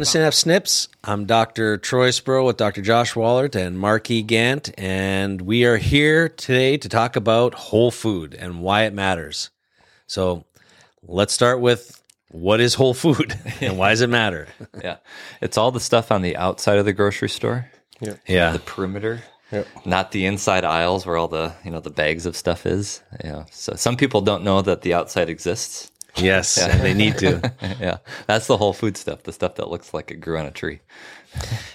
Welcome to Synapse Snips. I'm Dr. Troy Spurrill with Dr. Josh Wallert and Mark E. Gant, and we are here today to talk about whole food and why it matters. So let's start with what is whole food and why does it matter? yeah. It's all the stuff on the outside of the grocery store. Yeah. The perimeter. Not the inside aisles where all the you know the bags of stuff is. Yeah. So some people don't know that the outside exists. Yes, and they need to. yeah. That's the whole food stuff, the stuff that looks like it grew on a tree.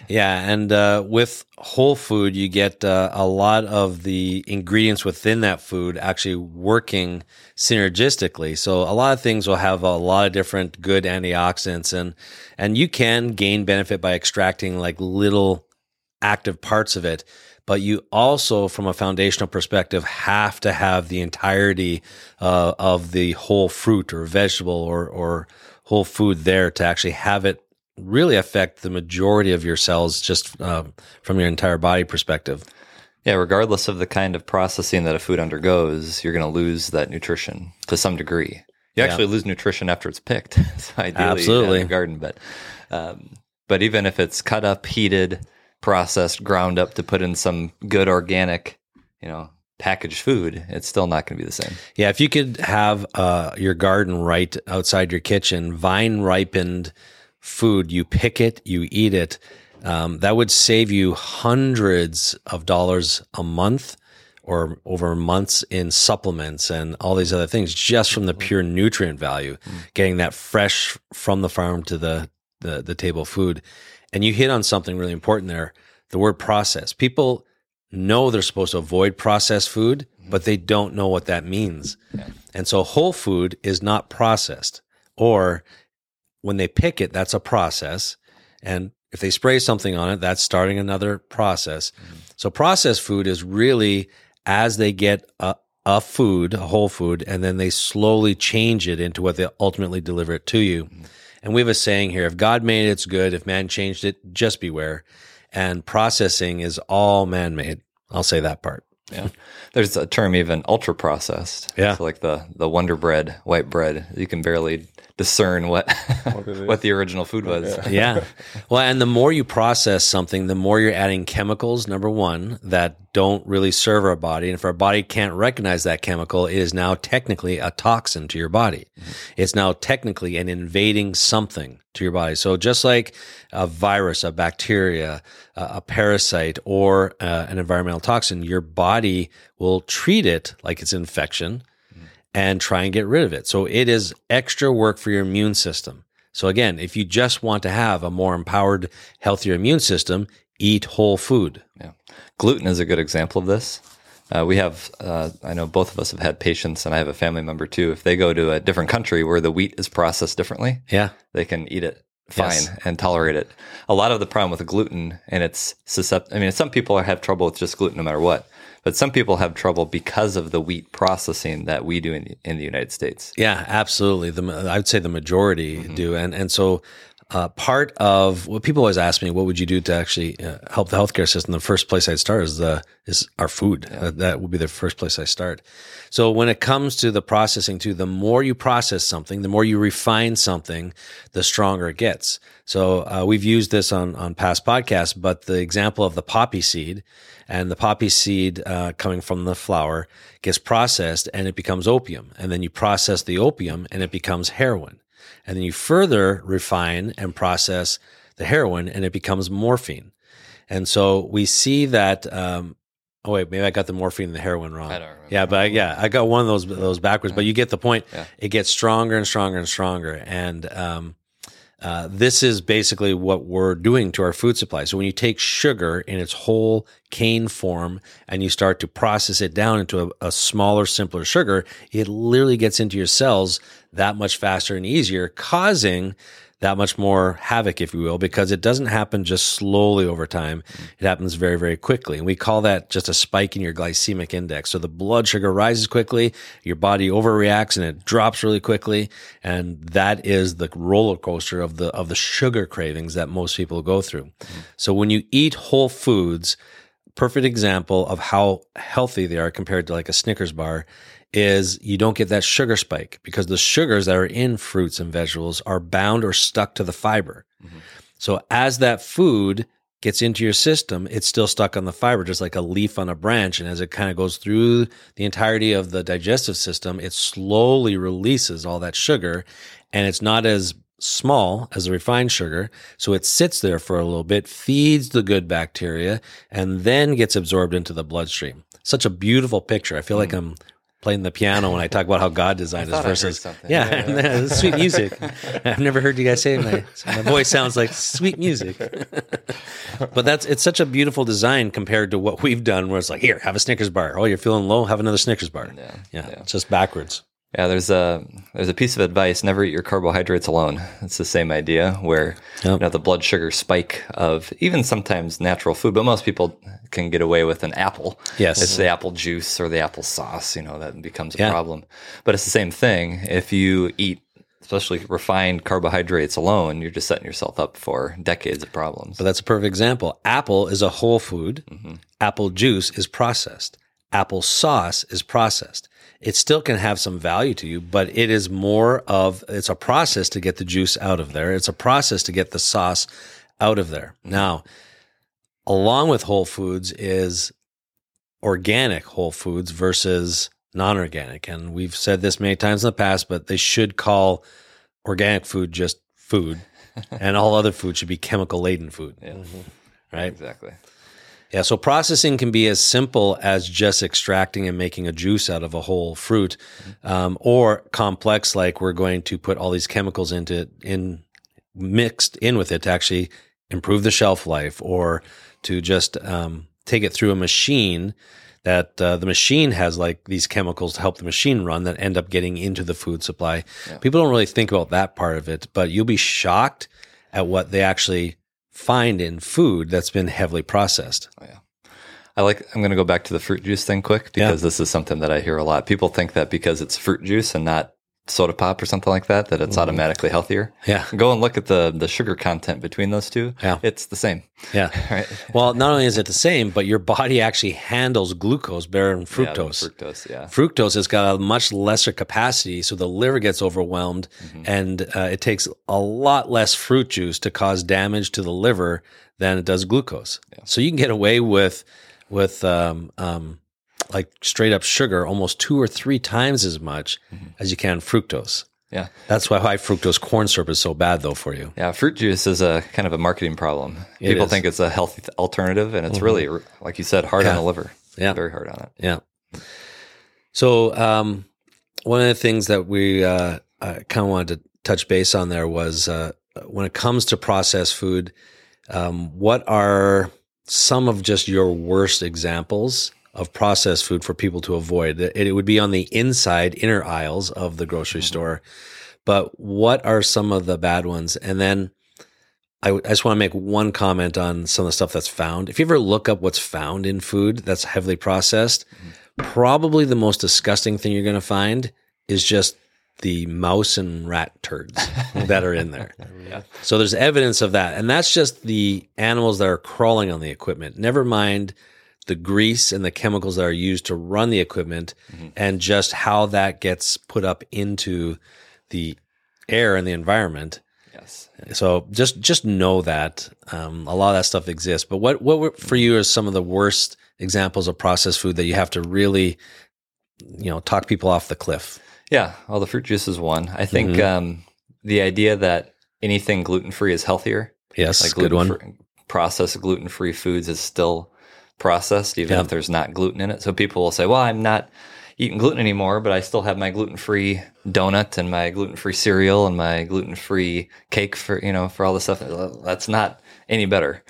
Yeah, and uh, with whole food, you get uh, a lot of the ingredients within that food actually working synergistically. So a lot of things will have a lot of different good antioxidants, and and you can gain benefit by extracting like little active parts of it. But you also, from a foundational perspective, have to have the entirety uh, of the whole fruit or vegetable or or whole food there to actually have it really affect the majority of your cells just um, from your entire body perspective. Yeah, regardless of the kind of processing that a food undergoes, you're going to lose that nutrition to some degree. You actually lose nutrition after it's picked. so ideally, Absolutely. in the garden, but um, but even if it's cut up, heated, processed, ground up to put in some good organic, you know, packaged food, it's still not going to be the same. Yeah, if you could have uh, your garden right outside your kitchen, vine ripened food, you pick it, you eat it, um, that would save you hundreds of dollars a month or over months in supplements and all these other things just from the pure nutrient value, getting that fresh from the farm to the, the, the table food. And you hit on something really important there the word process. People know they're supposed to avoid processed food, mm-hmm. but they don't know what that means. And so whole food is not processed. Or when they pick it, that's a process. And if they spray something on it, that's starting another process. Mm-hmm. So processed food is really as they get a, a food, a whole food, and then they slowly change it into what they ultimately deliver it to you. Mm-hmm. And we have a saying here if God made it, it's good. If man changed it, just beware. And processing is all man made. I'll say that part. Yeah. There's a term even ultra processed. Yeah. So like the the Wonder Bread, white bread, you can barely discern what what the original food was. yeah. Well, and the more you process something, the more you're adding chemicals, number one, that don't really serve our body. And if our body can't recognize that chemical, it is now technically a toxin to your body. It's now technically an invading something to your body. So just like a virus, a bacteria, a, a parasite, or uh, an environmental toxin, your body will treat it like it's an infection and try and get rid of it. So it is extra work for your immune system. So again, if you just want to have a more empowered, healthier immune system, eat whole food. Yeah. Gluten is a good example of this. Uh, we have, uh, I know both of us have had patients, and I have a family member too. If they go to a different country where the wheat is processed differently, Yeah. they can eat it fine Yes. and tolerate it. A lot of the problem with gluten, and it's susceptible. I mean, some people have trouble with just gluten no matter what, but some people have trouble because of the wheat processing that we do in, in the United States. Yeah, absolutely. The I'd say the majority mm-hmm. do, and and so uh, part of what people always ask me, what would you do to actually uh, help the healthcare system? The first place I'd start is the is our food. Uh, that would be the first place I start. So when it comes to the processing too, the more you process something, the more you refine something, the stronger it gets. So uh, we've used this on on past podcasts, but the example of the poppy seed and the poppy seed uh, coming from the flower gets processed and it becomes opium, and then you process the opium and it becomes heroin, and then you further refine and process the heroin and it becomes morphine. And so we see that. Um, oh wait, maybe I got the morphine and the heroin wrong. I don't remember. Yeah, but I, yeah, I got one of those those backwards. But you get the point. Yeah. It gets stronger and stronger and stronger, and um, uh, this is basically what we're doing to our food supply. So when you take sugar in its whole cane form and you start to process it down into a, a smaller, simpler sugar, it literally gets into your cells that much faster and easier, causing that much more havoc, if you will, because it doesn't happen just slowly over time. It happens very, very quickly. And we call that just a spike in your glycemic index. So the blood sugar rises quickly, your body overreacts and it drops really quickly. And that is the roller coaster of the, of the sugar cravings that most people go through. So when you eat whole foods, perfect example of how healthy they are compared to like a Snickers bar is you don't get that sugar spike because the sugars that are in fruits and vegetables are bound or stuck to the fiber. Mm-hmm. So as that food gets into your system, it's still stuck on the fiber, just like a leaf on a branch. And as it kind of goes through the entirety of the digestive system, it slowly releases all that sugar and it's not as small as the refined sugar. So it sits there for a little bit, feeds the good bacteria, and then gets absorbed into the bloodstream. Such a beautiful picture. I feel like mm. I'm playing the piano when I talk about how God designed us thought I heard versus something. yeah, Yeah, sweet music. I've never heard you guys say my my voice sounds like sweet music. but that's it's such a beautiful design compared to what we've done where it's like here, have a Snickers bar. Oh, you're feeling low, have another Snickers bar. Yeah, Yeah, yeah. it's just backwards. Yeah, there's a there's a piece of advice: never eat your carbohydrates alone. It's the same idea where Yep. you know the blood sugar spike of even sometimes natural food, but most people can get away with an apple. Yes. it's the apple juice or the apple sauce. You know that becomes a Yeah. problem. But it's the same thing if you eat. Especially refined carbohydrates alone, you're just setting yourself up for decades of problems. But that's a perfect example. Apple is a whole food. Mm-hmm. Apple juice is processed. Apple sauce is processed. It still can have some value to you, but it is more of it's a process to get the juice out of there. It's a process to get the sauce out of there. Now, along with whole foods is organic whole foods versus non-organic. And we've said this many times in the past, but they should call organic food just food and all other food should be chemical laden food. Yeah. Right? Exactly. Yeah, so processing can be as simple as just extracting and making a juice out of a whole fruit, um, or complex like we're going to put all these chemicals into it, in mixed in with it to actually improve the shelf life, or to just um, take it through a machine that uh, the machine has like these chemicals to help the machine run that end up getting into the food supply. People don't really think about that part of it, but you'll be shocked at what they actually find in food that's been heavily processed. Oh, yeah, I like. I'm going to go back to the fruit juice thing quick because this is something that I hear a lot. People think that because it's fruit juice and not soda pop or something like that, that it's automatically healthier. Yeah. Go and look at the the sugar content between those two. Yeah. It's the same. Yeah. Right. Well, not only is it the same, but your body actually handles glucose better than fructose. the fructose. Yeah. fructose has got a much lesser capacity, so the liver gets overwhelmed, Mm-hmm. and uh, it takes a lot less fruit juice to cause damage to the liver than it does glucose. So you can get away with with um, um, like straight up sugar almost two or three times as much Mm-hmm. as you can fructose. Yeah. That's why high fructose corn syrup is so bad, though, for you. Yeah, fruit juice is a kind of a marketing problem. It People is. think it's a healthy alternative, and it's really, like you said, hard on the liver. Yeah. very hard on it. Yeah. So um, one of the things that we uh, uh, kind of wanted to touch base on there was uh, when it comes to processed food, um, what are some of just your worst examples of processed food for people to avoid? It, would be on the inside, inner aisles of the grocery mm-hmm. store. But what are some of the bad ones? And then I, w- I just want to make one comment on some of the stuff that's found. If you ever look up what's found in food that's heavily processed, mm-hmm. probably the most disgusting thing you're going to find is just the mouse and rat turds that are in there. Oh, so there's evidence of that. And that's just the animals that are crawling on the equipment. Never mind the grease and the chemicals that are used to run the equipment and just how that gets put up into the air and the environment. Yes. So just just know that um, a lot of that stuff exists. But what what were, for you are some of the worst examples of processed food that you have to really, you know, talk people off the cliff? Yeah. Well, the fruit juice is one. I think Mm-hmm. um, the idea that anything gluten free is healthier, Yes, like good one. processed gluten free foods is still processed, even Yeah. if there's not gluten in it. So people will say, "Well, I'm not eating gluten anymore, but I still have my gluten free donut and my gluten free cereal and my gluten free cake for you know for all this stuff." That's not any better.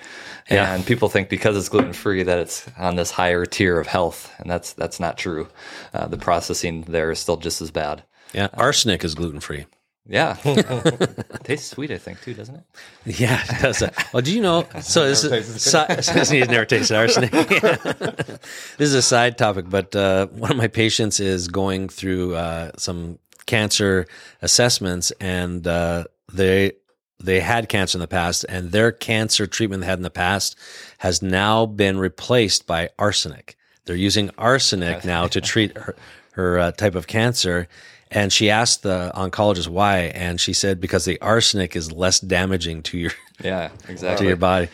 Yeah. And people think because it's gluten free that it's on this higher tier of health, and that's that's not true. Uh, the processing there is still just as bad. Yeah, arsenic is gluten free. Yeah, tastes sweet. I think too, doesn't it? Yeah, it does. Well, do you know? So this is si- he's never tasted arsenic. this is a side topic, but uh, one of my patients is going through uh, some cancer assessments, and uh, they they had cancer in the past, and their cancer treatment they had in the past has now been replaced by arsenic. They're using arsenic now to treat her, her uh, type of cancer. And she asked the oncologist why, and she said because the arsenic is less damaging to your Yeah, exactly to your body.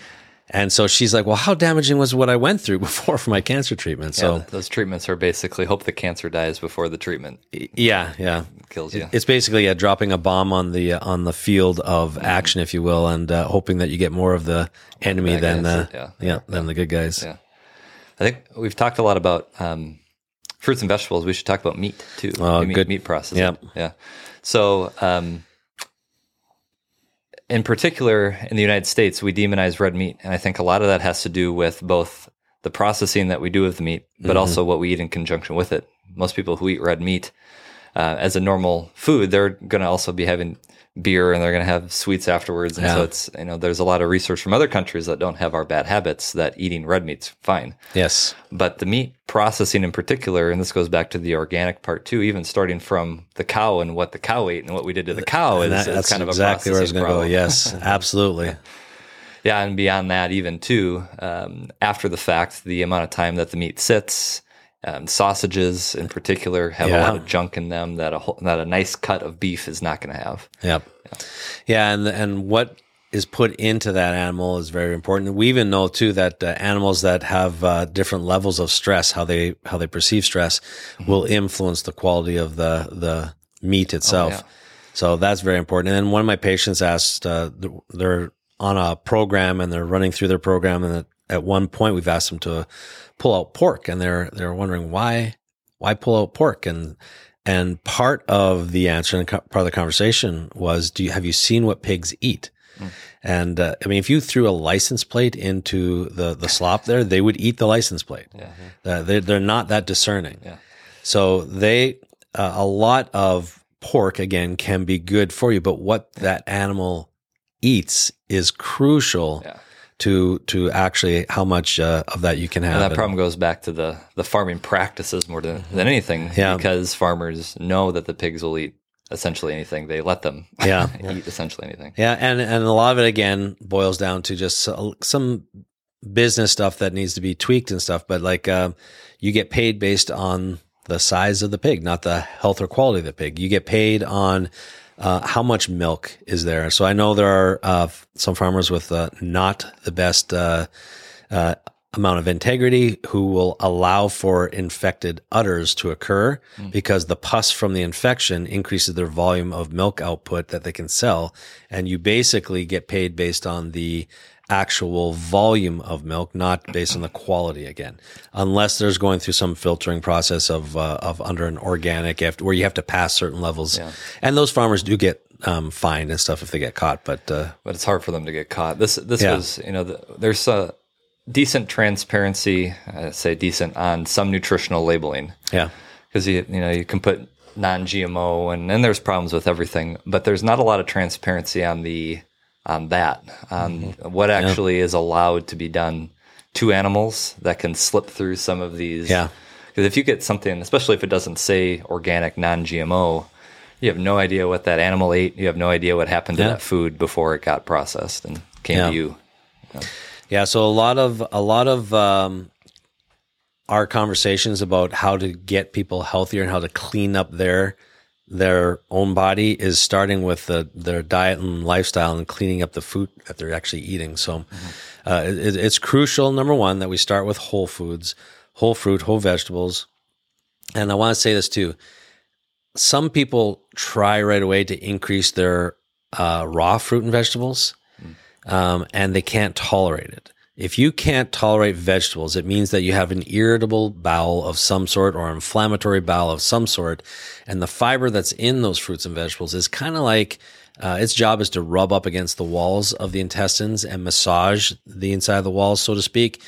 And so she's like, "Well, how damaging was what I went through before for my cancer treatment?" So So those treatments are basically hope the cancer dies before the treatment yeah, yeah, kills you. it's basically uh, dropping a bomb on the uh, on the field of action, if you will, and uh, hoping that you get more of the enemy than uh, yeah. yeah, than the good guys. Yeah. I think we've talked a lot about um, fruits and vegetables. We should talk about meat too. Oh, meat, good. meat processing. Yep. Yeah. So, um, in particular, in the United States, we demonize red meat, and I think a lot of that has to do with both the processing that we do with the meat, but Mm-hmm. also what we eat in conjunction with it. Most people who eat red meat uh, as a normal food, they're going to also be having beer and they're going to have sweets afterwards. And so it's you know there's a lot of research from other countries that don't have our bad habits that eating red meat's fine. Yes, But the meat processing in particular, and this goes back to the organic part too, even starting from the cow and what the cow ate and what we did to the cow is, And that- is kind of exactly a where I was going to go. Yes, absolutely. Yeah, and beyond that, even too, um, after the fact, the amount of time that the meat sits, um, sausages in particular have a lot of junk in them that a whole, that a nice cut of beef is not going to have. Yep. Yeah, and and what is put into that animal is very important. We even know too that uh, animals that have uh, different levels of stress, how they how they perceive stress, will influence the quality of the the meat itself. yeah. So that's very important. And then one of my patients asked, uh, they're on a program and they're running through their program, and at, one point we've asked them to pull out pork, and they're they're wondering why why pull out pork and and part of the answer and part of the conversation was, do you have you seen what pigs eat? And uh, I mean, if you threw a license plate into the the slop there, they would eat the license plate. Yeah. Uh, they they're not that discerning. Yeah. So they uh, a lot of pork again can be good for you, but what that animal eats is crucial Yeah. To to actually how much uh, of that you can have. And that problem goes back to the, the farming practices more than, than anything Yeah. because farmers know that the pigs will eat essentially anything. They let them Yeah. eat essentially anything. Yeah, and and a lot of it again boils down to just some business stuff that needs to be tweaked and stuff. But like, um, you get paid based on the size of the pig, not the health or quality of the pig. You get paid on uh, how much milk is there. So I know there are uh, some farmers with uh, not the best uh, uh, amount of integrity who will allow for infected udders to occur because the pus from the infection increases their volume of milk output that they can sell. And you basically get paid based on the actual volume of milk, not based on the quality again, unless there's going through some filtering process of, uh, of under an organic to- where you have to pass certain levels. And those farmers do get um, fined and stuff if they get caught. But uh, but it's hard for them to get caught. This this Yeah. was you know the, there's a decent transparency, I say decent on some nutritional labeling yeah, because you you know you can put non-GMO and and there's problems with everything, but there's not a lot of transparency on the on that on Mm-hmm. what actually is allowed to be done to animals that can slip through some of these. Yeah. Because if you get something, especially if it doesn't say organic, non-GMO, you have no idea what that animal ate. You have no idea what happened to Yeah. that food before it got processed and came Yeah. to you. Yeah, so a lot of a lot of um, our conversations about how to get people healthier and how to clean up their their own body is starting with the, their diet and lifestyle and cleaning up the food that they're actually eating. So uh, it, it's crucial, number one, that we start with whole foods, whole fruit, whole vegetables. And I want to say this too. Some people try right away to increase their uh, raw fruit and vegetables um, and they can't tolerate it. If you can't tolerate vegetables, it means that you have an irritable bowel of some sort or inflammatory bowel of some sort. And the fiber that's in those fruits and vegetables is kind of like uh, its job is to rub up against the walls of the intestines and massage the inside of the walls, so to speak,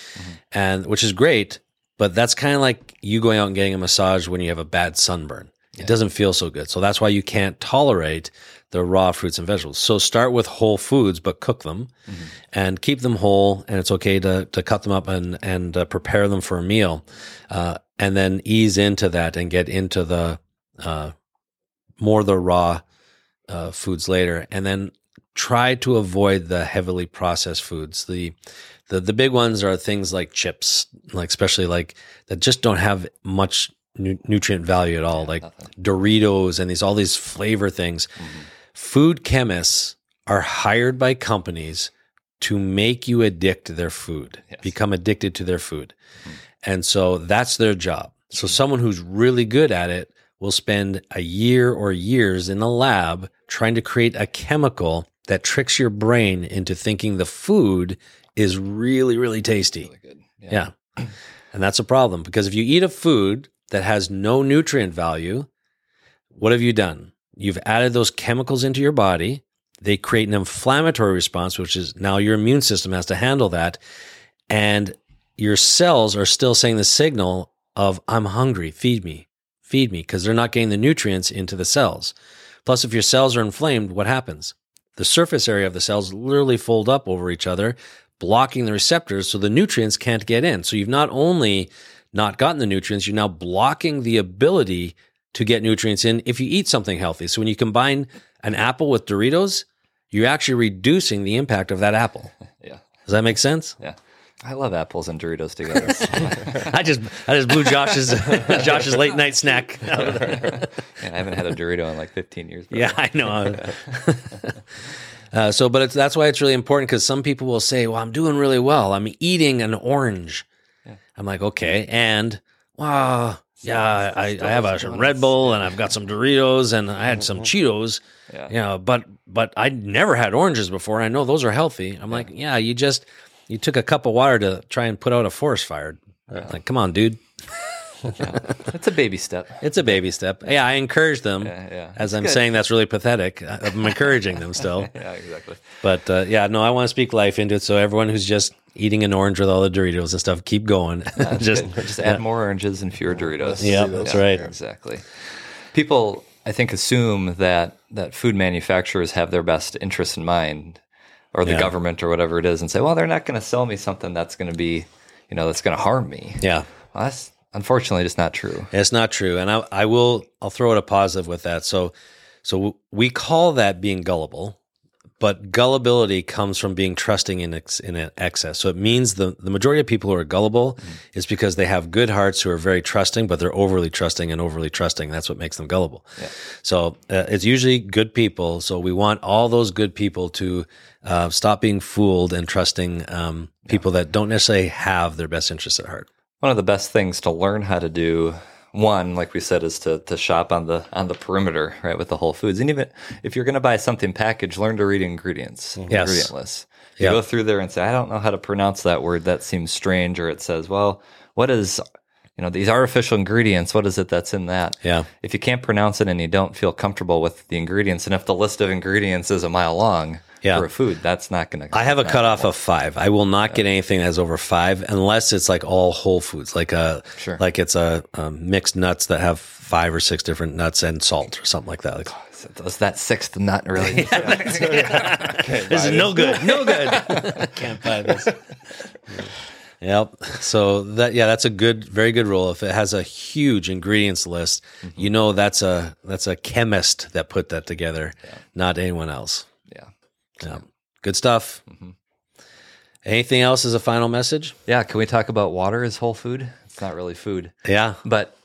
and which is great. But that's kind of like you going out and getting a massage when you have a bad sunburn. It doesn't feel so good. So that's why you can't tolerate the raw fruits and vegetables. So start with whole foods, but cook them and keep them whole. And it's okay to, to cut them up and, and uh, prepare them for a meal. Uh, and then ease into that and get into the, uh, more the raw, uh, foods later. And then try to avoid the heavily processed foods. The, the, the big ones are things like chips, like especially like that just don't have much nu- nutrient value at all, like Doritos and these, all these flavor things food chemists are hired by companies to make you addict to their food, become addicted to their food. Hmm. And so that's their job. So hmm. someone who's really good at it will spend a year or years in the lab trying to create a chemical that tricks your brain into thinking the food is really, really tasty. Good. Yeah. And that's a problem because if you eat a food that has no nutrient value, what have you done? You've added those chemicals into your body. They create an inflammatory response, which is now your immune system has to handle that. And your cells are still saying the signal of, I'm hungry, feed me, feed me, because they're not getting the nutrients into the cells. Plus, if your cells are inflamed, what happens? The surface area of the cells literally fold up over each other, blocking the receptors so the nutrients can't get in. So you've not only not gotten the nutrients, you're now blocking the ability to get nutrients in if you eat something healthy. So when you combine an apple with Doritos, you're actually reducing the impact of that apple. Yeah. Does that make sense? Yeah. I love apples and Doritos together. I just I just blew Josh's Josh's late night snack. Man, I haven't had a Dorito in like 15 years. Yeah, I know. uh, so, but it's, that's why it's really important because some people will say, "Well, I'm doing really well. I'm eating an orange." I'm like, okay, and wow, yeah, I, I have a Red Bull and I've got some Doritos and I had some Cheetos. Yeah. You know, but but I never had oranges before. I know those are healthy. I'm like, yeah, you just you took a cup of water to try and put out a forest fire. Like, come on, dude. It's a baby step. It's a baby step. Yeah, I encourage them. Yeah, yeah. As It's I'm good. saying, that's really pathetic. I'm encouraging them still. Yeah, exactly. But uh, yeah, no, I want to speak life into it. So everyone who's just eating an orange with all the Doritos and stuff, keep going. just Just add more oranges and fewer Doritos. Yeah, that's right. Exactly. People, I think, assume that that food manufacturers have their best interests in mind, or the Yeah. government, or whatever it is, and say, "Well, they're not going to sell me something that's going to be, you know, that's going to harm me." yeah, Well, that's unfortunately just not true. it's not true. And I, I will, I'll throw it a positive with that. So, so we call that being gullible, but gullibility comes from being trusting in ex, in excess. So it means the the majority of people who are gullible is because they have good hearts who are very trusting, but they're overly trusting and overly trusting. That's what makes them gullible. So uh, it's usually good people. So we want all those good people to uh, stop being fooled and trusting um, people that don't necessarily have their best interests at heart. One of the best things to learn how to do, one, like we said, is to to shop on the on the perimeter, right, with the Whole Foods. And even if you're going to buy something packaged, learn to read ingredients, mm-hmm. Yes. ingredient lists. You Yeah. go through there and say, I don't know how to pronounce that word. That seems strange. Or it says, well, what is, you know, these artificial ingredients? What is it that's in that? Yeah. If you can't pronounce it and you don't feel comfortable with the ingredients, and if the list of ingredients is a mile long Yeah. for a food, that's not going to. I have a cutoff of five. I will not get anything that's over five unless it's like all whole foods, like a Sure. like it's a um, mixed nuts that have five or six different nuts and salt or something like that. Like, Is that sixth nut really? this is no good, no good. Can't buy this. Yep. So that yeah, that's a good, very good rule. If it has a huge ingredients list, you know that's a that's a chemist that put that together, not anyone else. Yeah. Good stuff. Anything else as a final message? Yeah, can we talk about water as whole food? It's not really food, Yeah. but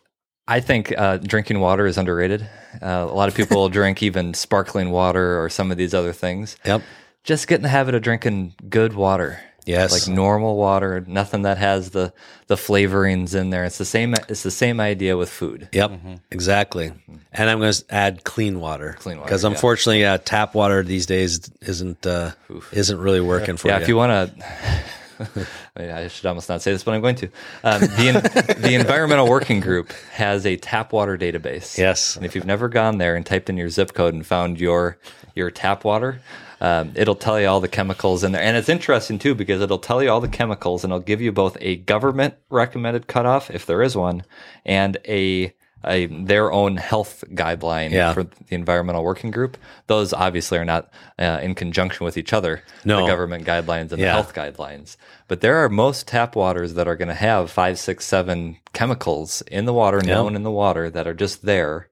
I think uh, drinking water is underrated. Uh, a lot of people drink even sparkling water or some of these other things. Yep. Just get in the habit of drinking good water. Yes. like normal water, nothing that has the the flavorings in there. It's the same. It's the same idea with food. Yep, exactly. And I'm going to add clean water. Clean water, because yeah. unfortunately, uh, tap water these days isn't uh, isn't really working for Yeah, you. Yeah, if you want to. I should almost not say this, but I'm going to. Um, the, the Environmental Working Group has a tap water database. Yes. And if you've never gone there and typed in your zip code and found your your tap water, um, it'll tell you all the chemicals in there. And it's interesting too because it'll tell you all the chemicals and it'll give you both a government recommended cutoff if there is one, and a a their own health guideline Yeah. for the environmental working group. Those obviously are not uh, in conjunction with each other. No. the government guidelines and Yeah. the health guidelines. But there are most tap waters that are going to have five, six, seven chemicals in the water, known in the water, that are just there.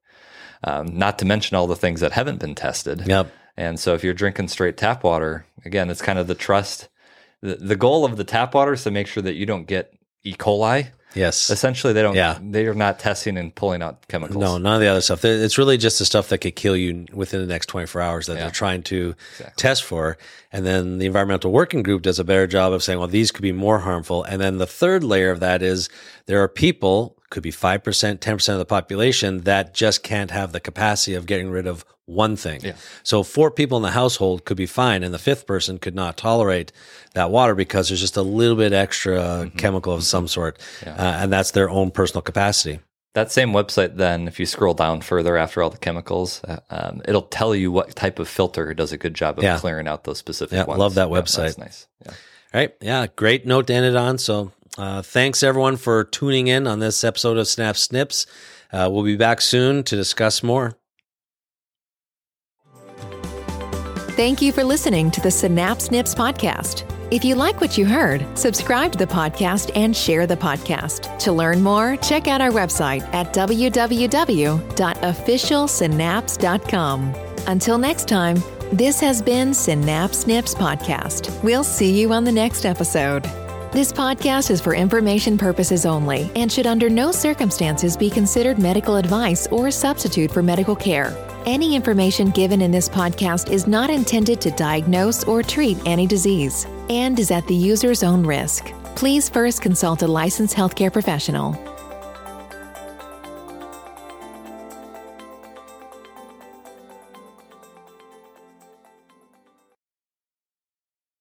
Um, not to mention all the things that haven't been tested. Yep. And so if you're drinking straight tap water, again, it's kind of the trust. The, the goal of the tap water is to make sure that you don't get E. coli. Yes. Essentially, they don't. Yeah. They are not testing and pulling out chemicals. No, none of the other stuff. It's really just the stuff that could kill you within the next 24 hours that Yeah. they're trying to test for. And then the environmental working group does a better job of saying, well, these could be more harmful. And then the third layer of that is there are people, could be 5%, 10% of the population that just can't have the capacity of getting rid of one thing. Yeah. So four people in the household could be fine, and the fifth person could not tolerate that water because there's just a little bit extra Mm-hmm. chemical of some sort. Uh, and that's their own personal capacity. That same website, then, if you scroll down further after all the chemicals, uh, um, it'll tell you what type of filter does a good job of Yeah. clearing out those specific Yeah, ones. love that Yeah, website. that's nice. Yeah. Right. Yeah. Great note to end it on. So uh, thanks everyone for tuning in on this episode of Synapse Snips. Uh, we'll be back soon to discuss more. Thank you for listening to the Synapse Snips podcast. If you like what you heard, subscribe to the podcast and share the podcast. To learn more, check out our website at www.officialsynapse.com. Until next time, this has been Synapse Snips Podcast. We'll see you on the next episode. This podcast is for information purposes only and should under no circumstances be considered medical advice or a substitute for medical care. Any information given in this podcast is not intended to diagnose or treat any disease and is at the user's own risk. Please first consult a licensed healthcare professional.